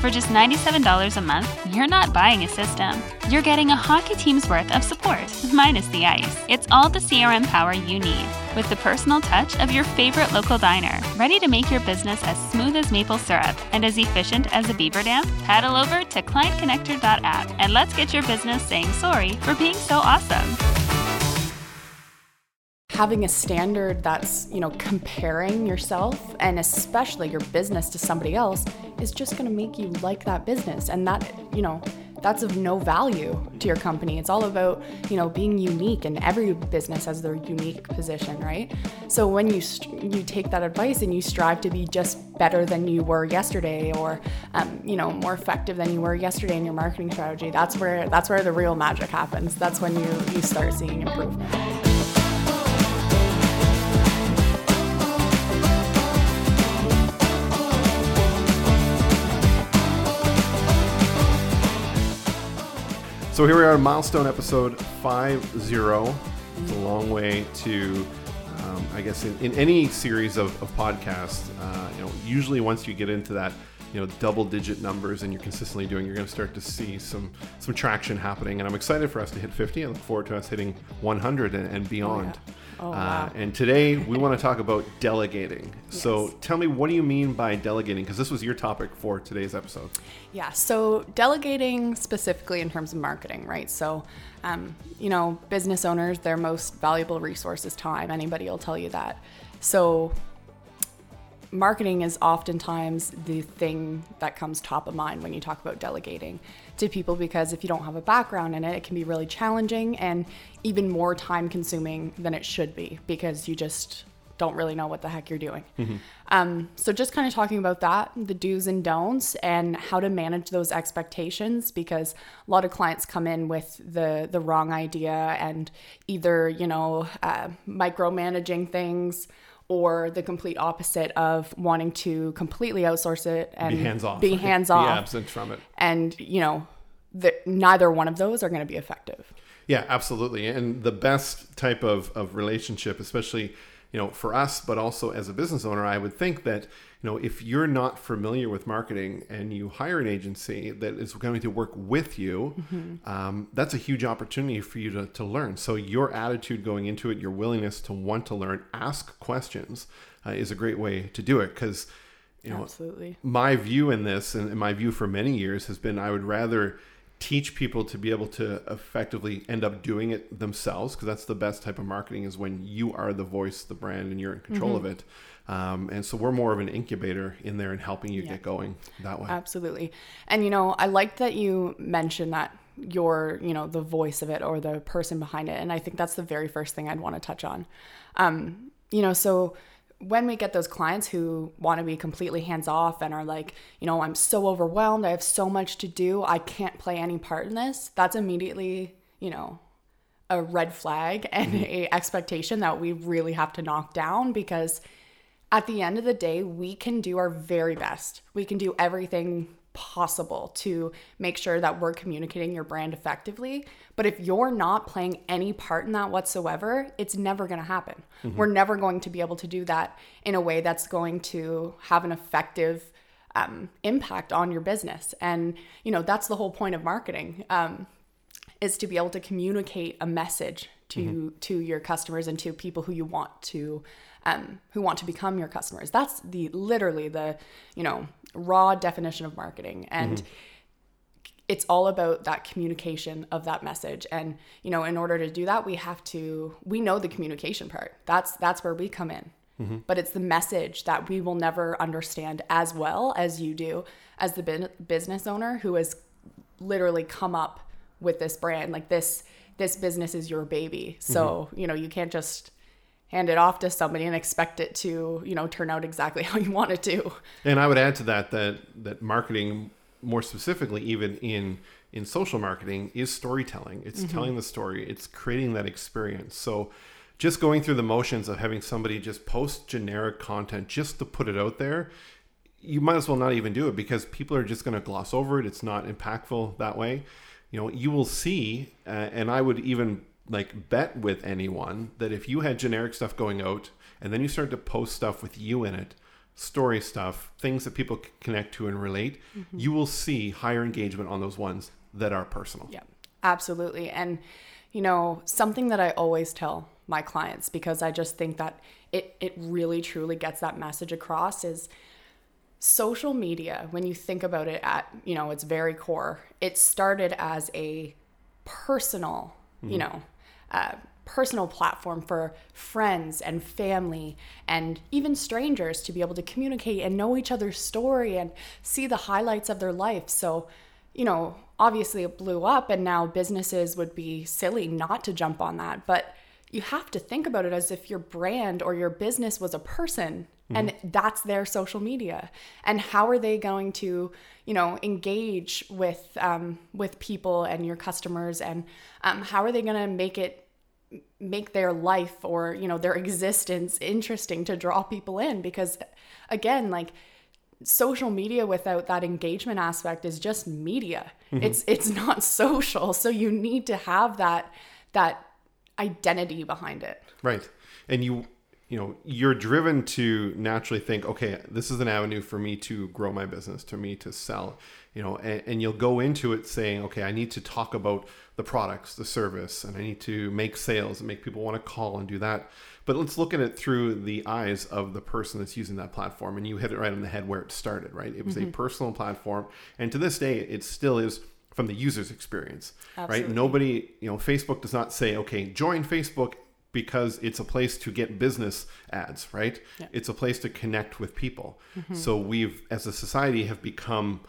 For just $97 a month, you're not buying a system. You're getting a hockey team's worth of support, minus the ice. It's all the CRM power you need, with the personal touch of your favorite local diner, ready to make your business as smooth as maple syrup and as efficient as a beaver dam. Paddle over to clientconnector.app and let's get your business saying sorry for being so awesome having a standard that's you know comparing yourself and especially your business to somebody else is just going to make you like that business. And that you know that's of no value to your company. It's all about you know being unique and every business has their unique position right? So when you you take that advice and you strive to be just better than you were yesterday or um, you know more effective than you were yesterday in your marketing strategy that's where that's where the real magic happens. That's when you you start seeing improvement So here we are, milestone episode 50. It's a long way to, um, I guess, in, in, any series of, of podcasts, uh, you know, usually once you get into that you know double digit numbers and you're consistently doing you're going to start to see some some traction happening. And i'm excited for us to hit 50 i look forward to us hitting 100 and, and beyond. Oh, yeah. oh, uh, wow. and today we want to talk about delegating. Yes. so tell me what do you mean by delegating? Because this was your topic for today's episode. Yeah so delegating specifically in terms of marketing right? So um, you know business owners their most valuable resource is time. Anybody will tell you that. So marketing is oftentimes the thing that comes top of mind when you talk about delegating to people because if you don't have a background in it, it can be really challenging and even more time consuming than it should be because you just don't really know what the heck you're doing. Mm-hmm. Um, so, just kind of talking about that, the do's and don'ts, and how to manage those expectations because a lot of clients come in with the the wrong idea and either you know uh, micromanaging things or the complete opposite of wanting to completely outsource it and be hands off, be hands off, be absent from it, and you know, the, neither one of those are going to be effective. Yeah, absolutely. And the best type of of relationship, especially you know for us, but also as a business owner, I would think that you know, if you're not familiar with marketing and you hire an agency that is going to work with you, mm-hmm. um, that's a huge opportunity for you to, to learn. So your attitude going into it, your willingness to want to learn, ask questions, uh, is a great way to do it because. You know, Absolutely. My view in this, and my view for many years, has been I would rather teach people to be able to effectively end up doing it themselves because that's the best type of marketing is when you are the voice the brand and you're in control mm-hmm. of it um, and so we're more of an incubator in there and helping you yeah. get going that way. Absolutely. And, you know, I like that you mentioned that you're, you know, the voice of it or the person behind it. And I think that's the very first thing I'd want to touch on. Um, you know, so when we get those clients who want to be completely hands off and are like, you know, I'm so overwhelmed, I have so much to do, I can't play any part in this, that's immediately, you know, a red flag and mm-hmm. a expectation that we really have to knock down because at the end of the day, we can do our very best. We can do everything possible to make sure that we're communicating your brand effectively. But if you're not playing any part in that whatsoever, it's never going to happen. Mm-hmm. We're never going to be able to do that in a way that's going to have an effective um, impact on your business. And, you know, that's the whole point of marketing. Um, is to be able to communicate a message to mm-hmm. to your customers and to people who you want to um, who want to become your customers. That's the literally the you know raw definition of marketing and. Mm-hmm. It's all about that communication of that message, and you know, in order to do that, we have to. We know the communication part. That's that's where we come in. Mm-hmm. But it's the message that we will never understand as well as you do as the business owner who has literally come up with this brand. Like this, this business is your baby. So, mm-hmm. you know, you can't just hand it off to somebody and expect it to you know turn out exactly how you want it to and i would add to that that that marketing more specifically even in in social marketing is storytelling it's mm-hmm. telling the story it's creating that experience so just going through the motions of having somebody just post generic content just to put it out there, you might as well not even do it because people are just going to gloss over it. It's not impactful that way. You know, you will see, uh, and I would even like bet with anyone that if you had generic stuff going out and then you start to post stuff with you in it, story stuff, things that people connect to and relate, you will see higher engagement on those ones that are personal. Yeah, absolutely. And, you know, something that I always tell my clients because I just think that it, it really truly gets that message across is social media, when you think about it at, you know, its very core, it started as a personal, you know, uh, personal platform for friends and family and even strangers to be able to communicate and know each other's story and see the highlights of their life. So, you know, obviously it blew up and now businesses would be silly not to jump on that. But you have to think about it as if your brand or your business was a person and that's their social media. And how are they going to you know engage with um, with people and your customers? And um, how are they going to make it make their life or you know their existence interesting to draw people in? Because again like social media without that engagement aspect is just media. It's it's not social. So you need to have that that identity behind it. Right. And you you know, you're driven to naturally think, okay, this is an avenue for me to grow my business, to me to sell, you know, and, and you'll go into it saying, okay, I need to talk about the products, the service, and I need to make sales and make people want to call and do that. But let's look at it through the eyes of the person that's using that platform. And you hit it right on the head where it started, right? It was a mm-hmm. personal platform. And to this day, it still is from the user's experience, right? Nobody, you know, Facebook does not say, okay, join Facebook because it's a place to get business ads, right? It's a place to connect with people. So we've, as a society, have become,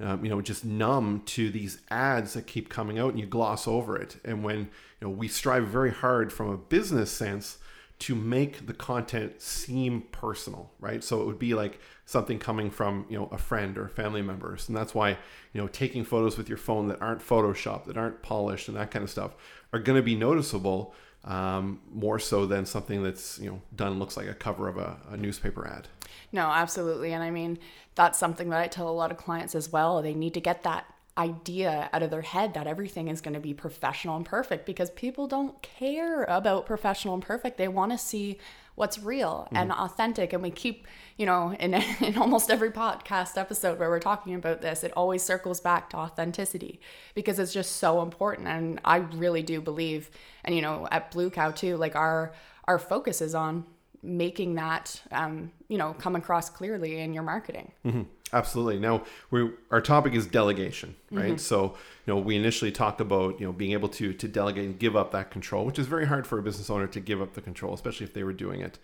um, you know, just numb to these ads that keep coming out, and you gloss over it. And when you know, we strive very hard from a business sense to make the content seem personal, right? So it would be like something coming from you know a friend or family members, and that's why you know taking photos with your phone that aren't photoshopped, that aren't polished, and that kind of stuff are going to be noticeable um, more so than something that's you know done looks like a cover of a, a newspaper ad. No, absolutely. And I mean, that's something that I tell a lot of clients as well. They need to get that idea out of their head that everything is going to be professional and perfect because people don't care about professional and perfect. They want to see what's real mm-hmm. and authentic. And we keep, you know, in, in almost every podcast episode where we're talking about this, it always circles back to authenticity because it's just so important. And I really do believe, and, you know, at Blue Cow too, like our, our focus is on making that um, you know come across clearly in your marketing Mm-hmm. Absolutely. Now, we our topic is delegation, right? So, you know, we initially talked about you know being able to to delegate and give up that control, which is very hard for a business owner to give up the control, especially if they were doing it.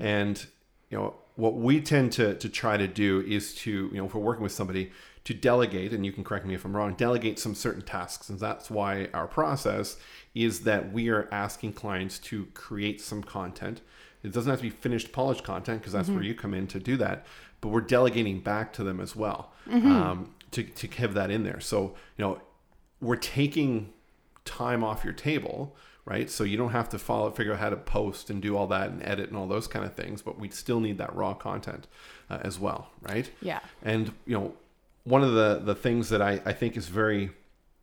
And you know, what we tend to to try to do is to you know if we're working with somebody to delegate, and you can correct me if I'm wrong, delegate some certain tasks, and that's why our process is that we are asking clients to create some content. It doesn't have to be finished, polished content because that's where you come in to do that. But we're delegating back to them as well um, to, to have that in there. So, you know, we're taking time off your table, right? So you don't have to follow, figure out how to post and do all that and edit and all those kind of things. But we still need that raw content uh, as well, right? Yeah. And, you know, one of the, the things that I, I think is very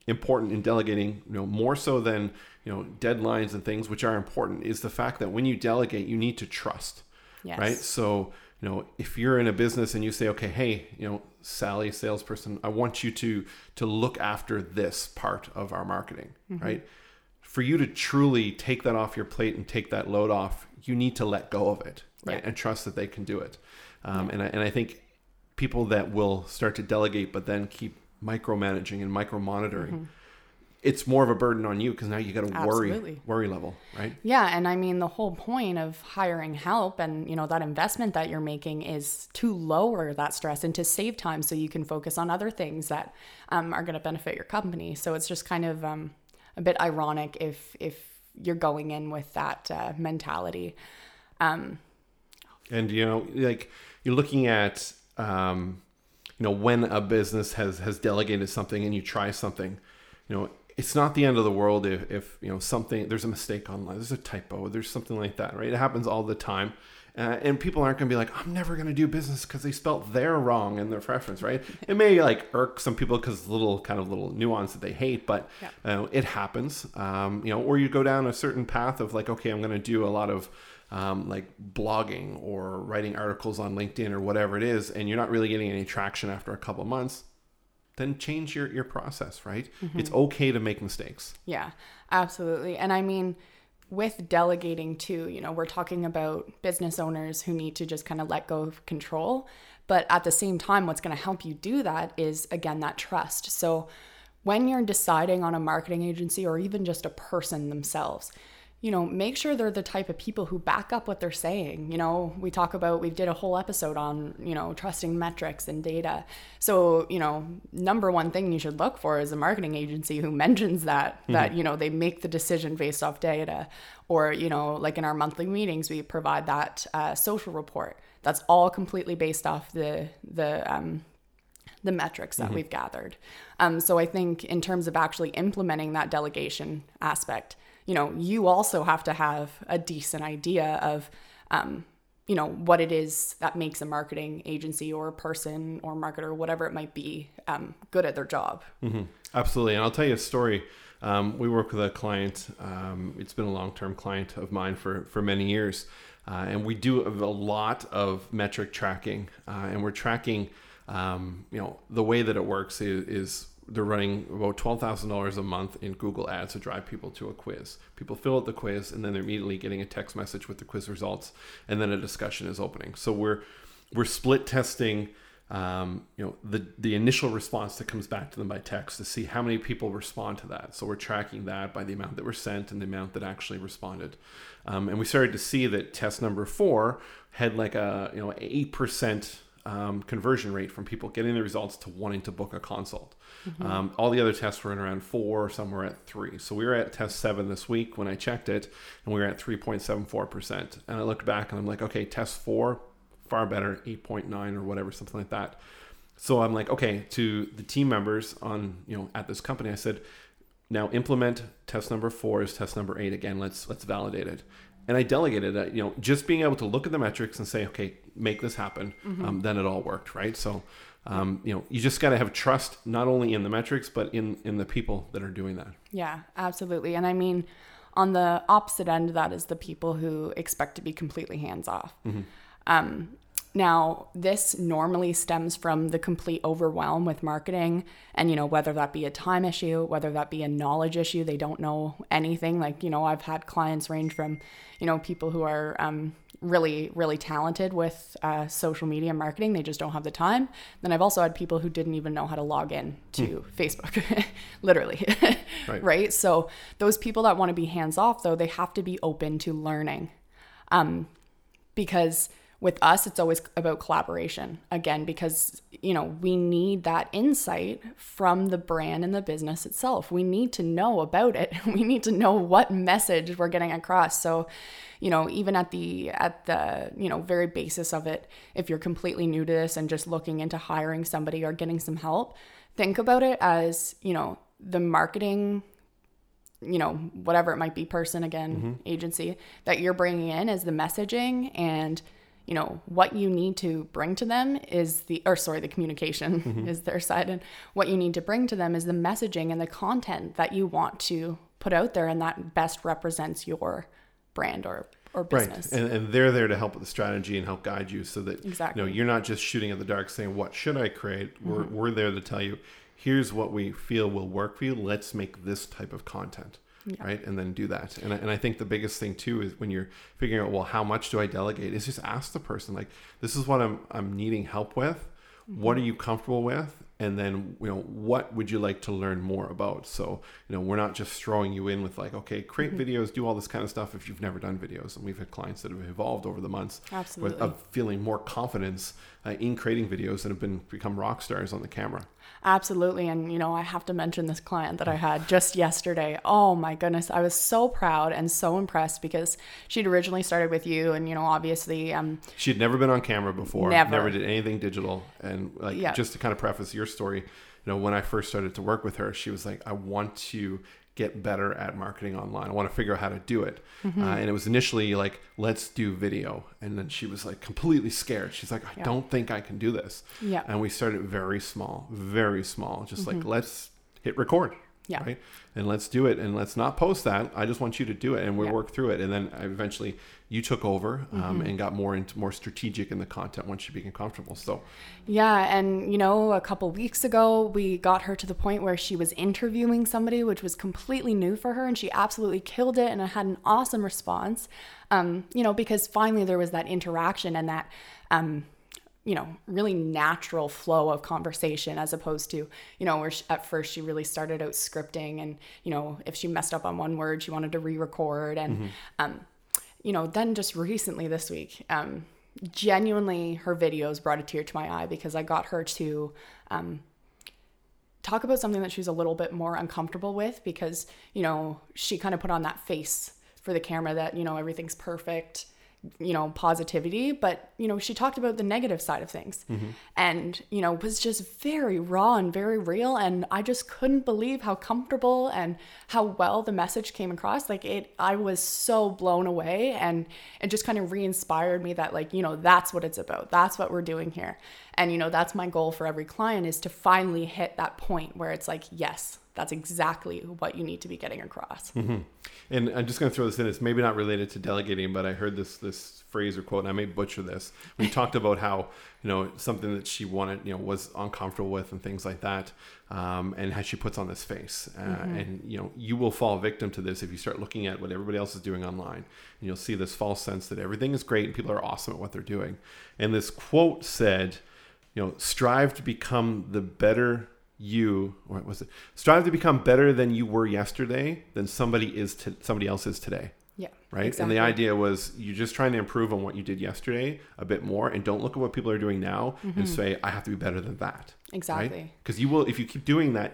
important in delegating, you know, more so than, you know, deadlines and things, which are important, is the fact that when you delegate, you need to trust, Yes. right? So, you know, if you're in a business and you say, okay, hey, you know, Sally, salesperson, I want you to to look after this part of our marketing, right? For you to truly take that off your plate and take that load off, you need to let go of it, right? Yeah. And trust that they can do it. Um, and I, and I think people that will start to delegate but then keep micromanaging and micro monitoring, it's more of a burden on you because now you got to worry worry level, right? Yeah, and I mean the whole point of hiring help and you know that investment that you're making is to lower that stress and to save time so you can focus on other things that um, are going to benefit your company. So it's just kind of um, a bit ironic if if you're going in with that uh, mentality. Um, and you know like you're looking at um, you know when a business has has delegated something and you try something you know it's not the end of the world if, if you know something there's a mistake online there's a typo there's something like that right? It happens all the time. Uh, and people aren't going to be like i'm never going to do business because they spelt their wrong in their preference right? It may like irk some people because little kind of little nuance that they hate but Yeah. uh, it happens. Um, you know or you go down a certain path of like okay i'm going to do a lot of um, like blogging or writing articles on linkedin or whatever it is and you're not really getting any traction after a couple of months then change your, your process, right? It's okay to make mistakes. Yeah, absolutely. And I mean, with delegating too, you know, we're talking about business owners who need to just kind of let go of control. But at the same time, what's going to help you do that is, again, that trust. So when you're deciding on a marketing agency or even just a person themselves, you know, make sure they're the type of people who back up what they're saying. You know, we talk about, we did a whole episode on, you know, trusting metrics and data. So, you know, number one thing you should look for is a marketing agency who mentions that, that, you know, they make the decision based off data. Or, you know, like in our monthly meetings, we provide that uh, social report. That's all completely based off the, the, um, the metrics that we've gathered. Um, so I think in terms of actually implementing that delegation aspect, you know, you also have to have a decent idea of, um, you know, what it is that makes a marketing agency or a person or marketer, whatever it might be, um, good at their job. Absolutely. And I'll tell you a story. Um, we work with a client. Um, it's been a long-term client of mine for, for many years. Uh, and we do a lot of metric tracking. Uh, and we're tracking, um, you know, the way that it works is, is they're running about $12,000 a month in Google ads to drive people to a quiz. People fill out the quiz and then they're immediately getting a text message with the quiz results. And then a discussion is opening. So we're, we're split testing um, you know the the initial response that comes back to them by text to see how many people respond to that. So we're tracking that by the amount that were sent and the amount that actually responded. Um, and we started to see that test number four had like a you know eight percent um, conversion rate from people getting the results to wanting to book a consult. Um, all the other tests were in around four, some were at three. So we were at test seven this week when I checked it, and we were at 3.74%. And I looked back and I'm like, okay, test four, far better, 8.9 or whatever, something like that. So I'm like, okay, to the team members on, you know, at this company, I said, now implement test number four is test number eight again. Let's let's validate it. And I delegated that, you know, just being able to look at the metrics and say, okay, make this happen. Um, then it all worked, right? So, um, you know, you just got to have trust not only in the metrics but in in the people that are doing that. Yeah, absolutely. And I mean, on the opposite end of that is the people who expect to be completely hands off. Um, now, this normally stems from the complete overwhelm with marketing, and you know, whether that be a time issue, whether that be a knowledge issue, they don't know anything. Like, you know, I've had clients range from, you know, people who are um, really, really talented with uh, social media marketing, they just don't have the time. Then I've also had people who didn't even know how to log in to Facebook, literally. Right. right? So, those people that want to be hands off, though, they have to be open to learning um, because with us it's always about collaboration again because you know we need that insight from the brand and the business itself. We need to know about it. We need to know what message we're getting across. So you know even at the at the you know very basis of it if you're completely new to this and just looking into hiring somebody or getting some help think about it as you know the marketing you know, whatever it might be, person again, mm-hmm. agency that you're bringing in is the messaging and, you know, what you need to bring to them is the, or sorry, the communication mm-hmm. is their side. And what you need to bring to them is the messaging and the content that you want to put out there and that best represents your brand or, or business. Right, and, and they're there to help with the strategy and help guide you, so that Exactly. you know you're not just shooting at the dark, saying what should I create. We're mm-hmm. we're there to tell you, here's what we feel will work for you. Let's make this type of content, right? And then do that. And I, and I think the biggest thing too is when you're figuring out, well, how much do I delegate? Is just ask the person like, this is what I'm I'm needing help with. What mm-hmm. are you comfortable with? And then you know what would you like to learn more about? So you know we're not just throwing you in with like okay create videos, do all this kind of stuff if you've never done videos. And we've had clients that have evolved over the months with Absolutely. of feeling more confidence uh, in creating videos and have been become rock stars on the camera. Absolutely. And, you know, I have to mention this client that I had just yesterday. Oh my goodness. I was so proud and so impressed because she'd originally started with you. And, you know, obviously, um, She had never been on camera before. Never. Never did anything digital. And like Yeah. just to kind of preface your story, you know, when I first started to work with her, she was like, I want to get better at marketing online. I want to figure out how to do it. Mm-hmm. Uh, and it was initially like, let's do video. And then she was like completely scared. She's like, I Yeah. don't think I can do this. Yeah. And we started very small, very small, just like, let's hit record. Yeah. Right. And let's do it. And let's not post that. I just want you to do it. And we Yeah. work through it. And then I eventually you took over um, Mm-hmm. and got more into more strategic in the content once you became comfortable. So Yeah, and you know, a couple weeks ago, we got her to the point where she was interviewing somebody, which was completely new for her, and she absolutely killed it and had an awesome response. Um, you know, because finally there was that interaction and that, um, you know, really natural flow of conversation as opposed to, you know, where she, at first she really started out scripting and, you know, if she messed up on one word, she wanted to re record. And, um, you know, then just recently this week, um, genuinely her videos brought a tear to my eye because I got her to um, talk about something that she was a little bit more uncomfortable with because, you know, she kind of put on that face for the camera that, you know, everything's perfect, you know, positivity. But, you know, she talked about the negative side of things mm-hmm. and, you know, was just very raw and very real. And I just couldn't believe how comfortable and how well the message came across. Like it, I was so blown away and it just kind of re inspired me that, like, you know, that's what it's about. That's what we're doing here. And, you know, that's my goal for every client is to finally hit that point where it's like, yes, that's exactly what you need to be getting across. And I'm just going to throw this in. It's maybe not related to delegating, but I heard this this phrase or quote, and I may butcher this. We talked about how you know something that she wanted, you know, was uncomfortable with, and things like that, um, and how she puts on this face. Uh, And you know, you will fall victim to this if you start looking at what everybody else is doing online, and you'll see this false sense that everything is great and people are awesome at what they're doing. And this quote said, you know, strive to become the better you what was it strive to become better than you were yesterday than somebody is to somebody else is today Yeah. right and the idea was you're just trying to improve on what you did yesterday a bit more and don't look at what people are doing now and say i have to be better than that Mm-hmm. Exactly. because you will if you keep doing that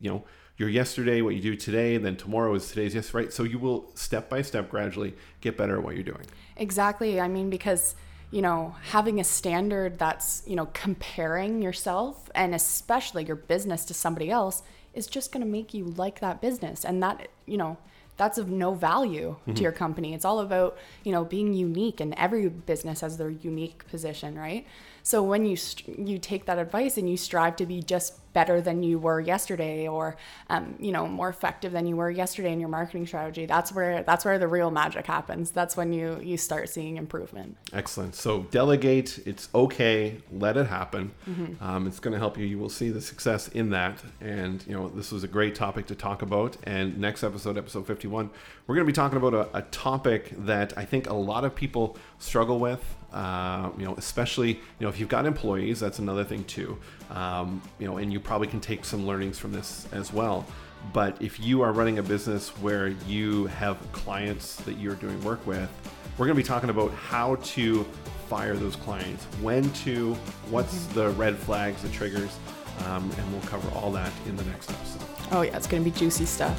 you know your yesterday what you do today then tomorrow is today's yes right so you will step by step gradually get better at what you're doing Exactly. I mean, because, you know, having a standard that's, you know, comparing yourself and especially your business to somebody else is just going to make you like that business. And that, you know, that's of no value to your company. It's all about, you know, being unique and every business has their unique position, right? So when you st- you take that advice and you strive to be just better than you were yesterday, or um, you know more effective than you were yesterday in your marketing strategy, that's where that's where the real magic happens. That's when you you start seeing improvement. Excellent. So delegate. It's okay. Let it happen. Um, it's going to help you. You will see the success in that. And you know, this was a great topic to talk about. And next episode, episode fifty-one, we're going to be talking about a, a topic that I think a lot of people struggle with. Uh, you know, especially you know if you've got employees, that's another thing too. Um, you know, and you probably can take some learnings from this as well. But if you are running a business where you have clients that you're doing work with, we're going to be talking about how to fire those clients, when to, what's the red flags, the triggers, um, and we'll cover all that in the next episode. Oh yeah, it's gonna be juicy stuff.